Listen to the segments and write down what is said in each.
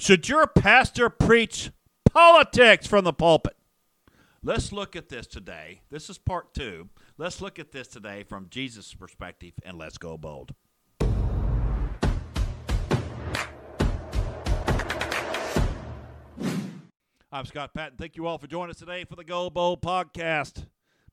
Should your pastor preach politics from the pulpit? Let's look at this today. This is part two. Let's look at this today from Jesus' perspective and let's go bold. I'm Scott Patton. Thank you all for joining us today for the Go Bold podcast.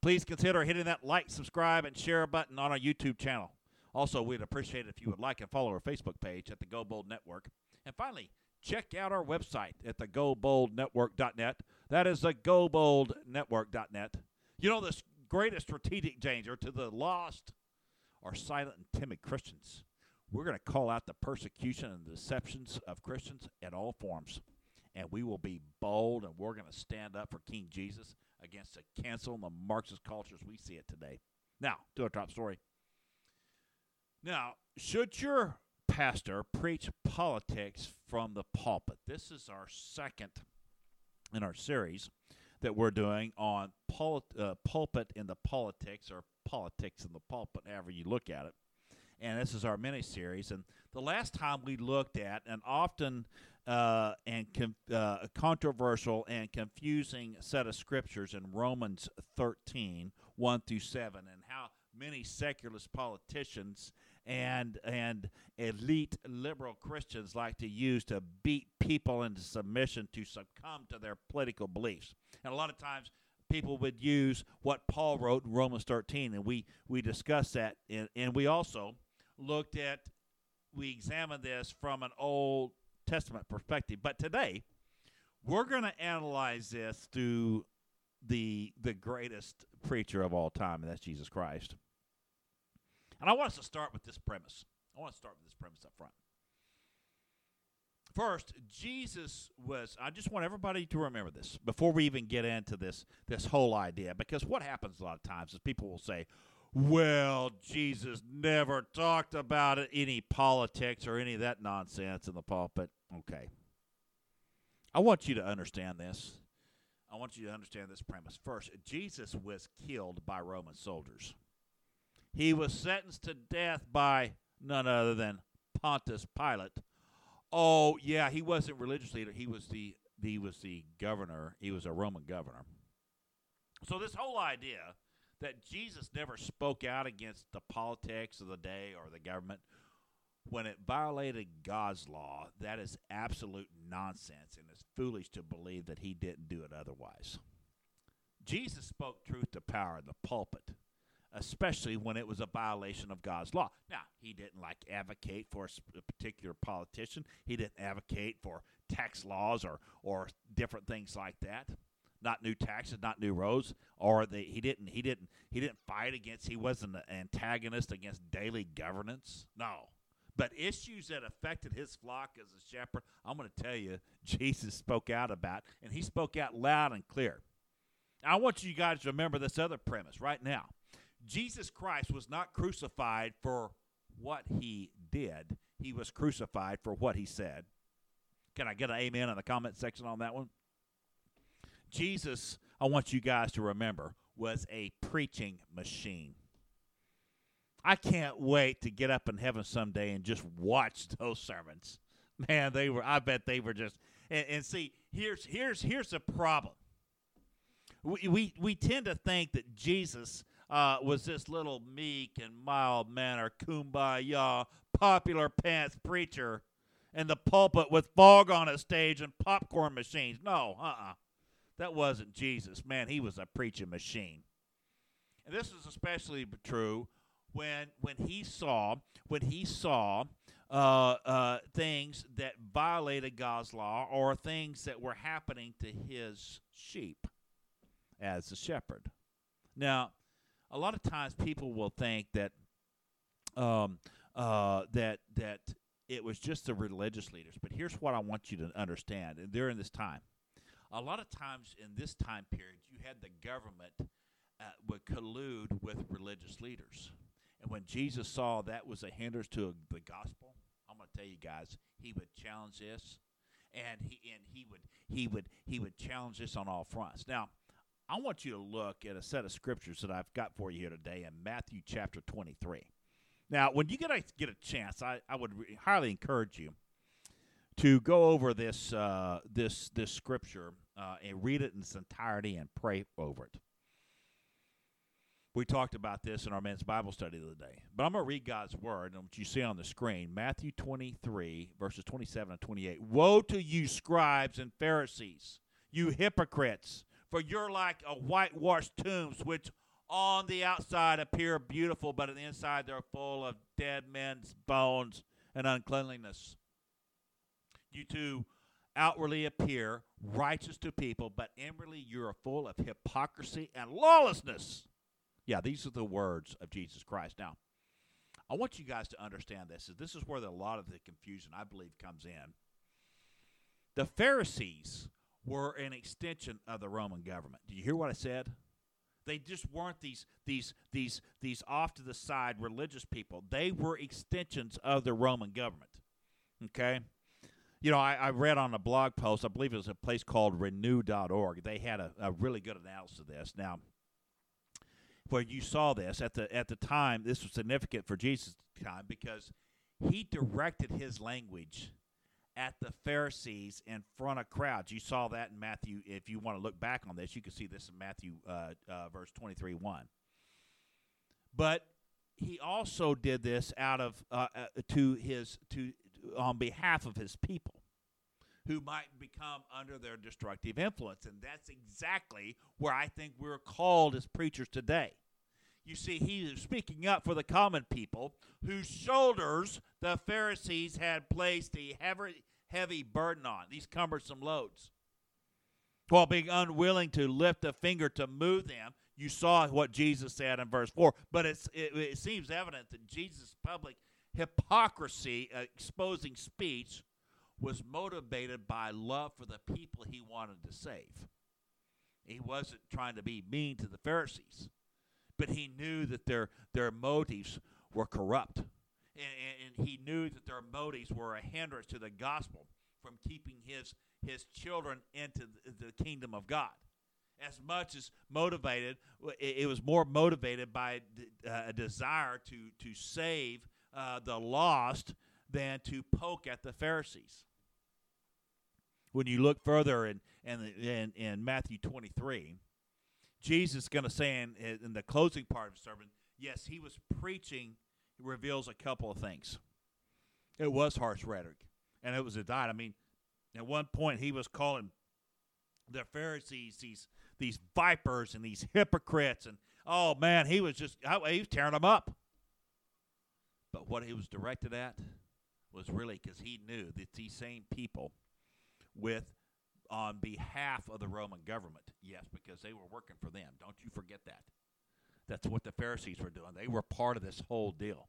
Please consider hitting that like, subscribe, and share button on our YouTube channel. Also, we'd appreciate it if you would like and follow our Facebook page at the Go Bold Network. And finally, check out our website at the GoBoldNetwork.net. That is the GoBoldNetwork.net. You know, the greatest strategic danger to the lost are silent and timid Christians. We're going to call out the persecution and deceptions of Christians in all forms and we will be bold and we're going to stand up for King Jesus against the cancel and the Marxist cultures we see it today. Now, to a top story. Now, should your pastor preach politics from the pulpit? This is our second in our series that we're doing on uh, pulpit in the politics or politics in the pulpit, however you look at it. And this is our mini series. And the last time we looked at, an often uh, and com- uh, controversial and confusing set of scriptures in Romans 13, 1 through 7, and how many secularist politicians and and elite liberal Christians like to use to beat people into submission to succumb to their political beliefs. And a lot of times people would use what Paul wrote in Romans 13, and we we discussed that, and, and we also looked at we examined this from an old Testament perspective. But today, we're going to analyze this through the the greatest preacher of all time, and that's Jesus Christ. And I want us to start with this premise. I want to start with this premise up front. First, Jesus was I just want everybody to remember this before we even get into this this whole idea because what happens a lot of times is people will say, well, Jesus never talked about it, any politics or any of that nonsense in the pulpit. Okay. I want you to understand this. I want you to understand this premise. First, Jesus was killed by Roman soldiers. He was sentenced to death by none other than Pontius Pilate. Oh, yeah, he wasn't religious leader. He was the he was the governor. He was a Roman governor. So this whole idea that Jesus never spoke out against the politics of the day or the government when it violated God's law, that is absolute nonsense and it's foolish to believe that he didn't do it otherwise. Jesus spoke truth to power in the pulpit, especially when it was a violation of God's law. Now, he didn't like advocate for a particular politician. He didn't advocate for tax laws or or different things like that not new taxes, not new roads, or the, he didn't he didn't he didn't fight against he wasn't an antagonist against daily governance. No. But issues that affected his flock as a shepherd, I'm going to tell you, Jesus spoke out about, and he spoke out loud and clear. I want you guys to remember this other premise right now. Jesus Christ was not crucified for what he did, he was crucified for what he said. Can I get an amen in the comment section on that one? Jesus, I want you guys to remember, was a preaching machine. I can't wait to get up in heaven someday and just watch those sermons. Man, they were I bet they were just and, and see, here's here's here's the problem. We we, we tend to think that Jesus uh, was this little meek and mild manner, kumbaya, popular pants preacher in the pulpit with fog on his stage and popcorn machines. No, uh uh-uh. uh that wasn't Jesus. Man, he was a preaching machine. And this is especially true when when he saw when he saw uh, uh, things that violated God's law or things that were happening to his sheep as a shepherd. Now, a lot of times people will think that um, uh, that that it was just the religious leaders. But here's what I want you to understand and during this time a lot of times in this time period, you had the government uh, would collude with religious leaders. And when Jesus saw that was a hindrance to a, the gospel, I'm going to tell you guys, he would challenge this, and he and he would he would he would challenge this on all fronts. Now, I want you to look at a set of scriptures that I've got for you here today in Matthew chapter 23. Now, when you get a, get a chance, I, I would re- highly encourage you to go over this uh, this this scripture uh, and read it in its entirety and pray over it. We talked about this in our men's Bible study the other day. But I'm going to read God's word, and what you see on the screen Matthew 23, verses 27 and 28. Woe to you, scribes and Pharisees, you hypocrites, for you're like a whitewashed tombs, which on the outside appear beautiful, but on the inside they're full of dead men's bones and uncleanliness. You too outwardly appear righteous to people, but inwardly you are full of hypocrisy and lawlessness. Yeah, these are the words of Jesus Christ. Now, I want you guys to understand this. This is where the, a lot of the confusion, I believe, comes in. The Pharisees were an extension of the Roman government. Do you hear what I said? They just weren't these these these these off to the side religious people. They were extensions of the Roman government. Okay? You know, I, I read on a blog post, I believe it was a place called renew.org. They had a, a really good analysis of this. Now, where you saw this at the at the time, this was significant for Jesus' time because he directed his language at the Pharisees in front of crowds. You saw that in Matthew. If you want to look back on this, you can see this in Matthew uh, uh, verse twenty three one. But he also did this out of uh, uh to his to on behalf of his people who might become under their destructive influence. And that's exactly where I think we're called as preachers today. You see, he is speaking up for the common people whose shoulders the Pharisees had placed a heavy, heavy burden on, these cumbersome loads. While being unwilling to lift a finger to move them, you saw what Jesus said in verse 4. But it's, it, it seems evident that Jesus' public hypocrisy, uh, exposing speech, was motivated by love for the people he wanted to save. He wasn't trying to be mean to the Pharisees, but he knew that their, their motives were corrupt. And, and, he knew that their motives were a hindrance to the gospel from keeping his, his children into the, kingdom of God. As much as motivated, it, it was more motivated by uh, a desire to, to save uh, the lost than to poke at the Pharisees. When you look further in, in, in, in Matthew 23, Jesus is going to say in, in the closing part of the sermon, yes, he was preaching, reveals a couple of things. It was harsh rhetoric, and it was a diet. I mean, at one point, he was calling the Pharisees these these vipers and these hypocrites, and oh man, he was just oh, he was tearing them up. But what he was directed at was really because he knew that these same people, with on behalf of the Roman government, yes, because they were working for them. Don't you forget that. That's what the Pharisees were doing. They were part of this whole deal.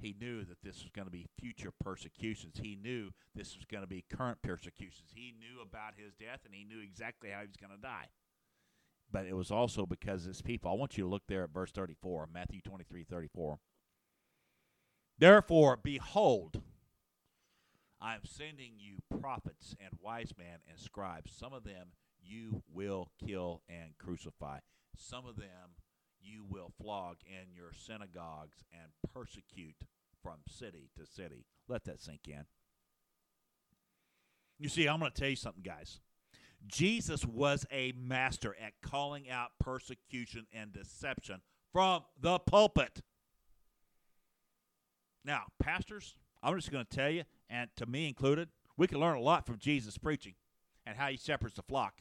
He knew that this was going to be future persecutions. He knew this was going to be current persecutions. He knew about his death and he knew exactly how he was going to die. But it was also because his people. I want you to look there at verse 34, Matthew 23 34. Therefore, behold, I am sending you prophets and wise men and scribes. Some of them you will kill and crucify. Some of them you will flog in your synagogues and persecute from city to city. Let that sink in. You see, I'm going to tell you something, guys. Jesus was a master at calling out persecution and deception from the pulpit. Now, pastors, I'm just going to tell you, and to me included, we can learn a lot from Jesus preaching and how he shepherds the flock.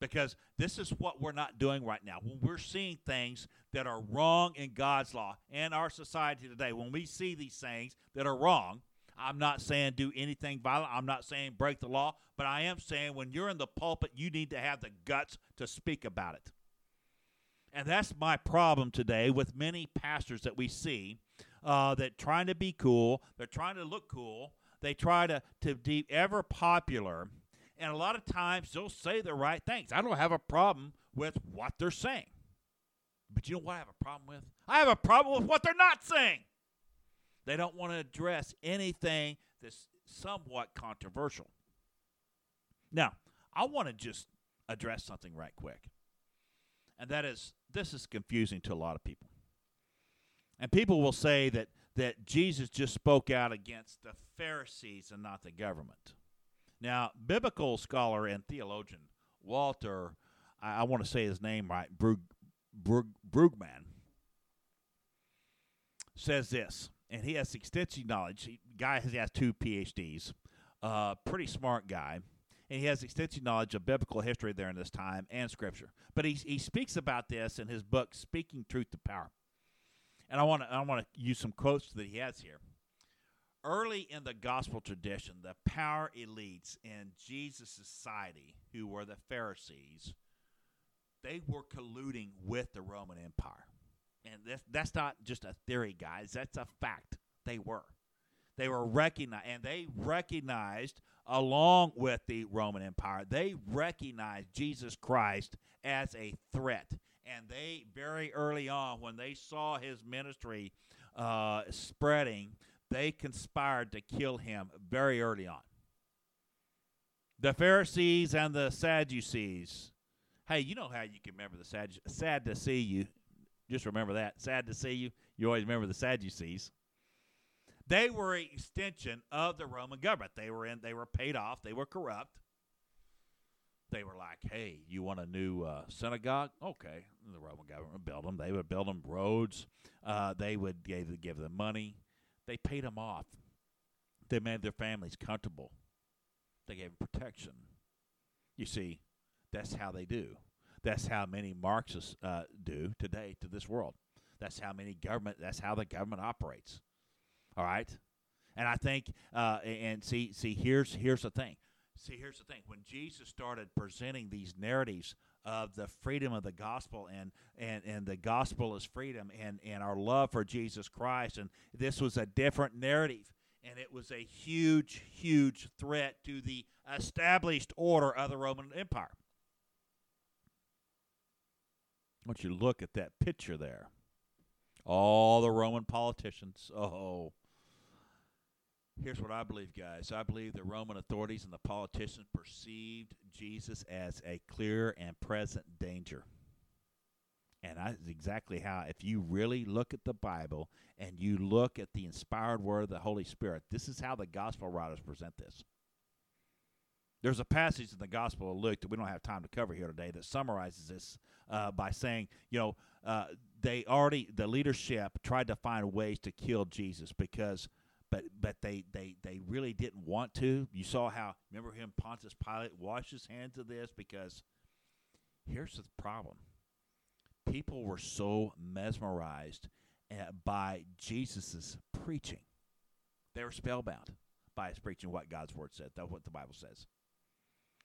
Because this is what we're not doing right now. When we're seeing things that are wrong in God's law and our society today, when we see these things that are wrong, I'm not saying do anything violent. I'm not saying break the law, but I am saying when you're in the pulpit, you need to have the guts to speak about it. And that's my problem today with many pastors that we see uh, that trying to be cool, they're trying to look cool, they try to to be ever popular, and a lot of times they'll say the right things. I don't have a problem with what they're saying, but you know what I have a problem with? I have a problem with what they're not saying. They don't want to address anything that's somewhat controversial. Now, I want to just address something right quick. And that is this is confusing to a lot of people. And people will say that that Jesus just spoke out against the Pharisees and not the government. Now, biblical scholar and theologian Walter, I, I want to say his name right, Brug, Brug, Brueggemann, says this, and he has extensive knowledge. He, guy has, he has two PhDs, uh, pretty smart guy, and he has extensive knowledge of biblical history there in this time and scripture. But he he speaks about this in his book, Speaking Truth to Power. And I want to I want to use some quotes that he has here. Early in the gospel tradition, the power elites in Jesus' society, who were the Pharisees, they were colluding with the Roman Empire. And that's, that's not just a theory, guys. That's a fact. They were. They were recognized, and they recognized, along with the Roman Empire, they recognized Jesus Christ as a threat. And they, very early on, when they saw his ministry uh, spreading, they conspired to kill him very early on. The Pharisees and the Sadducees. Hey, you know how you can remember the. Sad to see you. Just remember that. Sad to see you. You always remember the Sadducees. They were an extension of the Roman government. They were in. They were paid off. They were corrupt. They were like, "Hey, you want a new uh, synagogue? Okay." The Roman government build them. They would build them roads. Uh, they would give, give them money. They paid them off. They made their families comfortable. They gave them protection. You see, that's how they do. That's how many Marxists uh, do today to this world. That's how many government. That's how the government operates. All right, and I think, uh, and see, see, here's here's the thing. See, here's the thing. When Jesus started presenting these narratives of the freedom of the gospel and and and the gospel is freedom and and our love for Jesus Christ and this was a different narrative and it was a huge huge threat to the established order of the Roman Empire. Want you look at that picture there. All the Roman politicians. Oh, Here's what I believe, guys. I believe the Roman authorities and the politicians perceived Jesus as a clear and present danger. And that's exactly how, if you really look at the Bible and you look at the inspired word of the Holy Spirit, this is how the gospel writers present this. There's a passage in the Gospel of Luke that we don't have time to cover here today that summarizes this uh, by saying, you know, uh, they already, the leadership tried to find ways to kill Jesus because but but they they they really didn't want to. You saw how remember him Pontius Pilate washed his hands of this because here's the problem: people were so mesmerized uh, by Jesus's preaching, they were spellbound by his preaching. What God's word said, that's what the Bible says.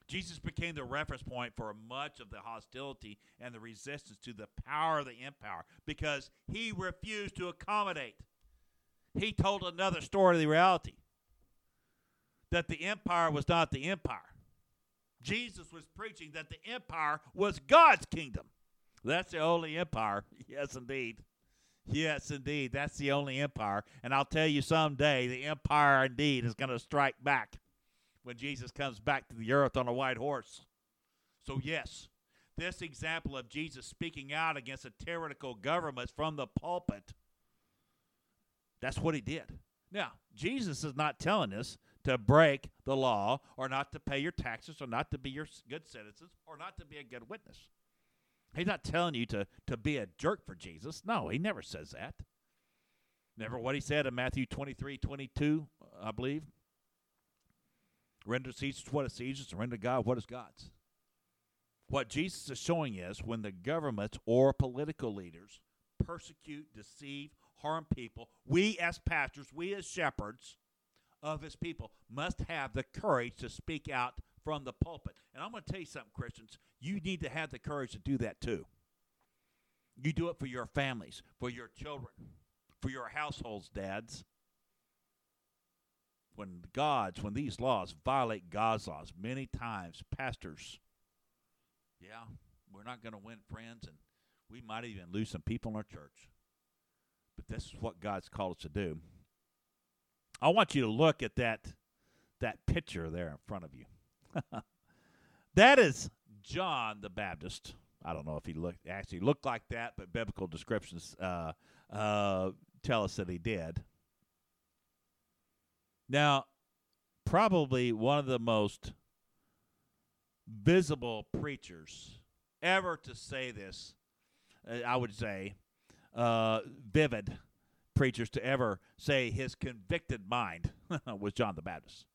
Jesus became the reference point for much of the hostility and the resistance to the power of the empire because he refused to accommodate he told another story of the reality that the empire was not the empire. Jesus was preaching that the empire was God's kingdom. That's the only empire. Yes, indeed. Yes, indeed. That's the only empire. And I'll tell you someday the empire indeed is going to strike back when Jesus comes back to the earth on a white horse. So, yes, this example of Jesus speaking out against a tyrannical government from the pulpit that's what he did. Now, Jesus is not telling us to break the law or not to pay your taxes or not to be your good citizens or not to be a good witness. He's not telling you to, to be a jerk for Jesus. No, he never says that. Never what he said in Matthew 23 22, I believe. Render to Caesar what is Caesar's, and render God what is God's. What Jesus is showing is when the governments or political leaders persecute, deceive, harm people, we as pastors, we as shepherds of his people must have the courage to speak out from the pulpit. And I'm going to tell you something, Christians. You need to have the courage to do that too. You do it for your families, for your children, for your households, dads. When God's, when these laws violate God's laws, many times pastors, yeah, we're not going to win friends, and we might even lose some people in our church. But this is what God's called us to do. I want you to look at that that picture there in front of you. that is John the Baptist. I don't know if he looked actually looked like that, but biblical descriptions uh, uh, tell us that he did. Now, probably one of the most visible preachers ever to say this, uh, I would say, uh, vivid preachers to ever say his convicted mind was John the Baptist.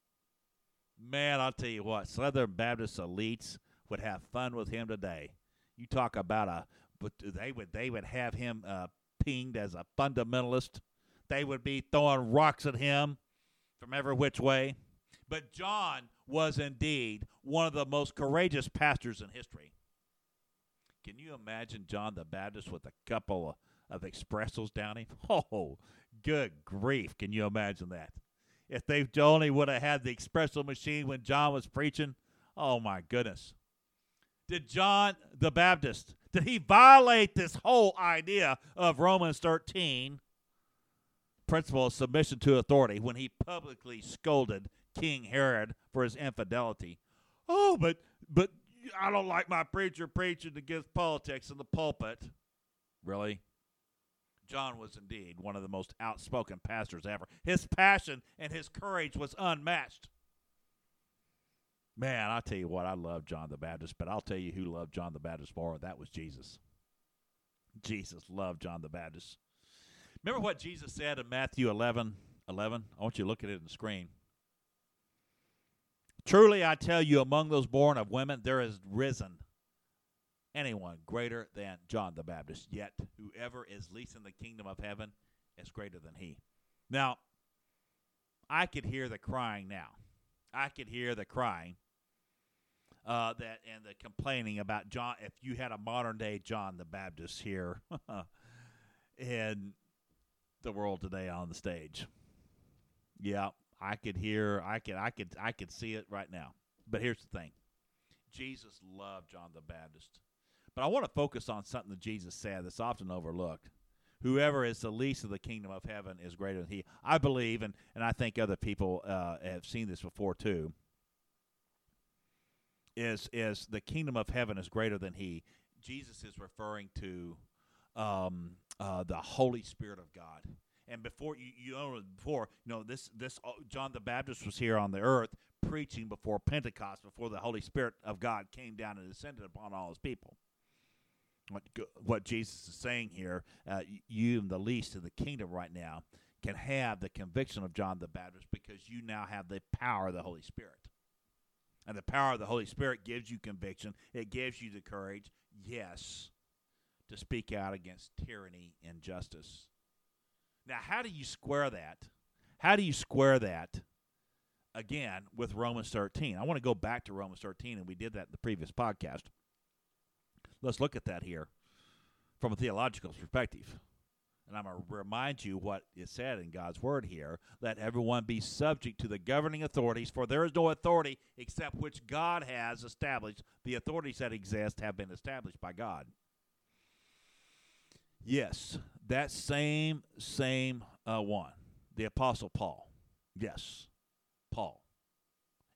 Man, I'll tell you what, Southern Baptist elites would have fun with him today. You talk about a, but they would they would have him uh, pinged as a fundamentalist. They would be throwing rocks at him from every which way. But John was indeed one of the most courageous pastors in history. Can you imagine John the Baptist with a couple of, of espressos down him? Oh, good grief. Can you imagine that? If they only would have had the espresso machine when John was preaching, oh my goodness. Did John the Baptist, did he violate this whole idea of Romans 13, principle of submission to authority, when he publicly scolded King Herod for his infidelity? Oh, but but I don't like my preacher preaching against politics in the pulpit. Really? John was indeed one of the most outspoken pastors ever. His passion and his courage was unmatched. Man, I'll tell you what, I love John the Baptist, but I'll tell you who loved John the Baptist more. That was Jesus. Jesus loved John the Baptist. Remember what Jesus said in Matthew 11 11? I want you to look at it on the screen. Truly, I tell you, among those born of women, there has risen anyone greater than John the Baptist. Yet, whoever is least in the kingdom of heaven is greater than he. Now, I could hear the crying now. I could hear the crying uh, that and the complaining about John. If you had a modern day John the Baptist here in the world today on the stage, yeah, I could hear, I could, I could, I could see it right now. But here's the thing: Jesus loved John the Baptist. But I want to focus on something that Jesus said that's often overlooked. Whoever is the least of the kingdom of heaven is greater than he. I believe, and, and I think other people uh, have seen this before too, is, is the kingdom of heaven is greater than he. Jesus is referring to um, uh, the Holy Spirit of God. And before you, you know, before you know this, this uh, John the Baptist was here on the earth preaching before Pentecost, before the Holy Spirit of God came down and descended upon all His people what what Jesus is saying here, uh, you and the least in the kingdom right now can have the conviction of John the Baptist because you now have the power of the Holy Spirit. And the power of the Holy Spirit gives you conviction. It gives you the courage, yes, to speak out against tyranny and justice. Now, how do you square that? How do you square that again with Romans 13? I want to go back to Romans 13, and we did that in the previous podcast let's look at that here from a theological perspective. And I'm going to remind you what is said in God's word here let everyone be subject to the governing authorities, for there is no authority except which God has established. The authorities that exist have been established by God. Yes, that same, same uh, one, the Apostle Paul. Yes, Paul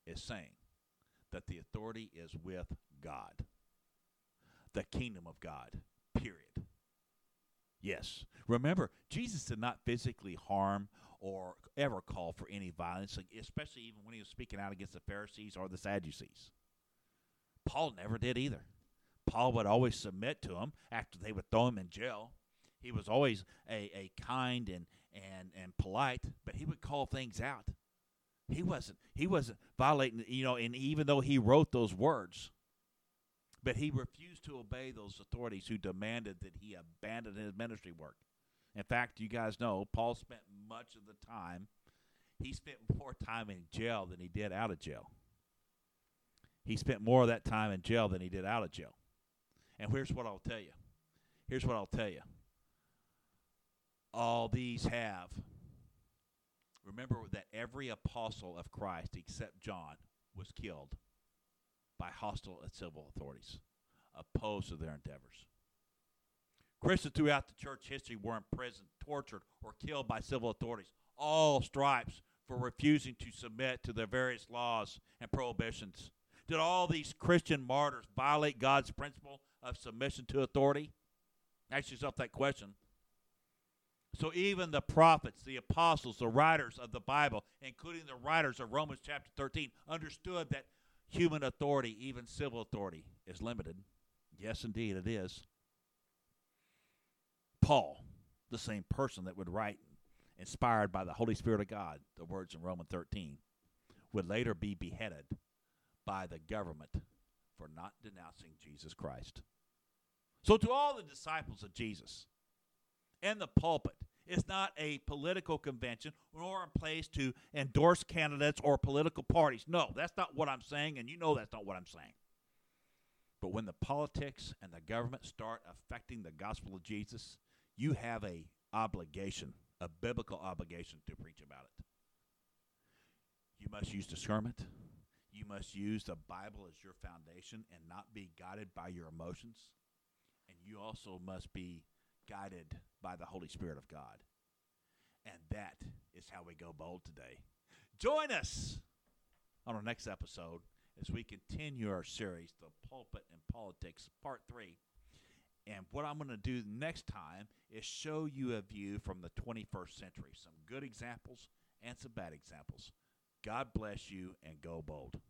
is saying that the authority is with God the kingdom of God. Period. Yes. Remember, Jesus did not physically harm or ever call for any violence, especially even when he was speaking out against the Pharisees or the Sadducees. Paul never did either. Paul would always submit to them after they would throw him in jail. He was always a, a kind and, and, and polite, but he would call things out. He wasn't he wasn't violating you know, and even though he wrote those words, but he refused to obey those authorities who demanded that he abandon his ministry work. In fact, you guys know Paul spent much of the time, he spent more time in jail than he did out of jail. He spent more of that time in jail than he did out of jail. And here's what I'll tell you. Here's what I'll tell you. All these have. Remember that every apostle of Christ except John was killed by hostile civil authorities opposed to their endeavors. Christians throughout the church history were imprisoned, tortured, or killed by civil authorities, all stripes for refusing to submit to their various laws and prohibitions. Did all these Christian martyrs violate God's principle of submission to authority? Ask yourself that question. So even the prophets, the apostles, the writers of the Bible, including the writers of Romans chapter 13, understood that human authority, even civil authority, is limited. Yes, indeed, it is. Paul, the same person that would write, inspired by the Holy Spirit of God, the words in Romans 13, would later be beheaded by the government for not denouncing Jesus Christ. So, to all the disciples of Jesus in the pulpit, it's not a political convention nor a place to endorse candidates or political parties. No, that's not what I'm saying, and you know that's not what I'm saying. But when the politics and the government start affecting the gospel of Jesus, you have a obligation, a biblical obligation to preach about it. You must use discernment. You must use the Bible as your foundation and not be guided by your emotions. And you also must be guided by the Holy Spirit of God. And that is how we go bold today. Join us on our next episode as we continue our series, The Pulpit and Politics, Part 3. And what I'm going to do next time is show you a view from the 21st century some good examples and some bad examples. God bless you and go bold.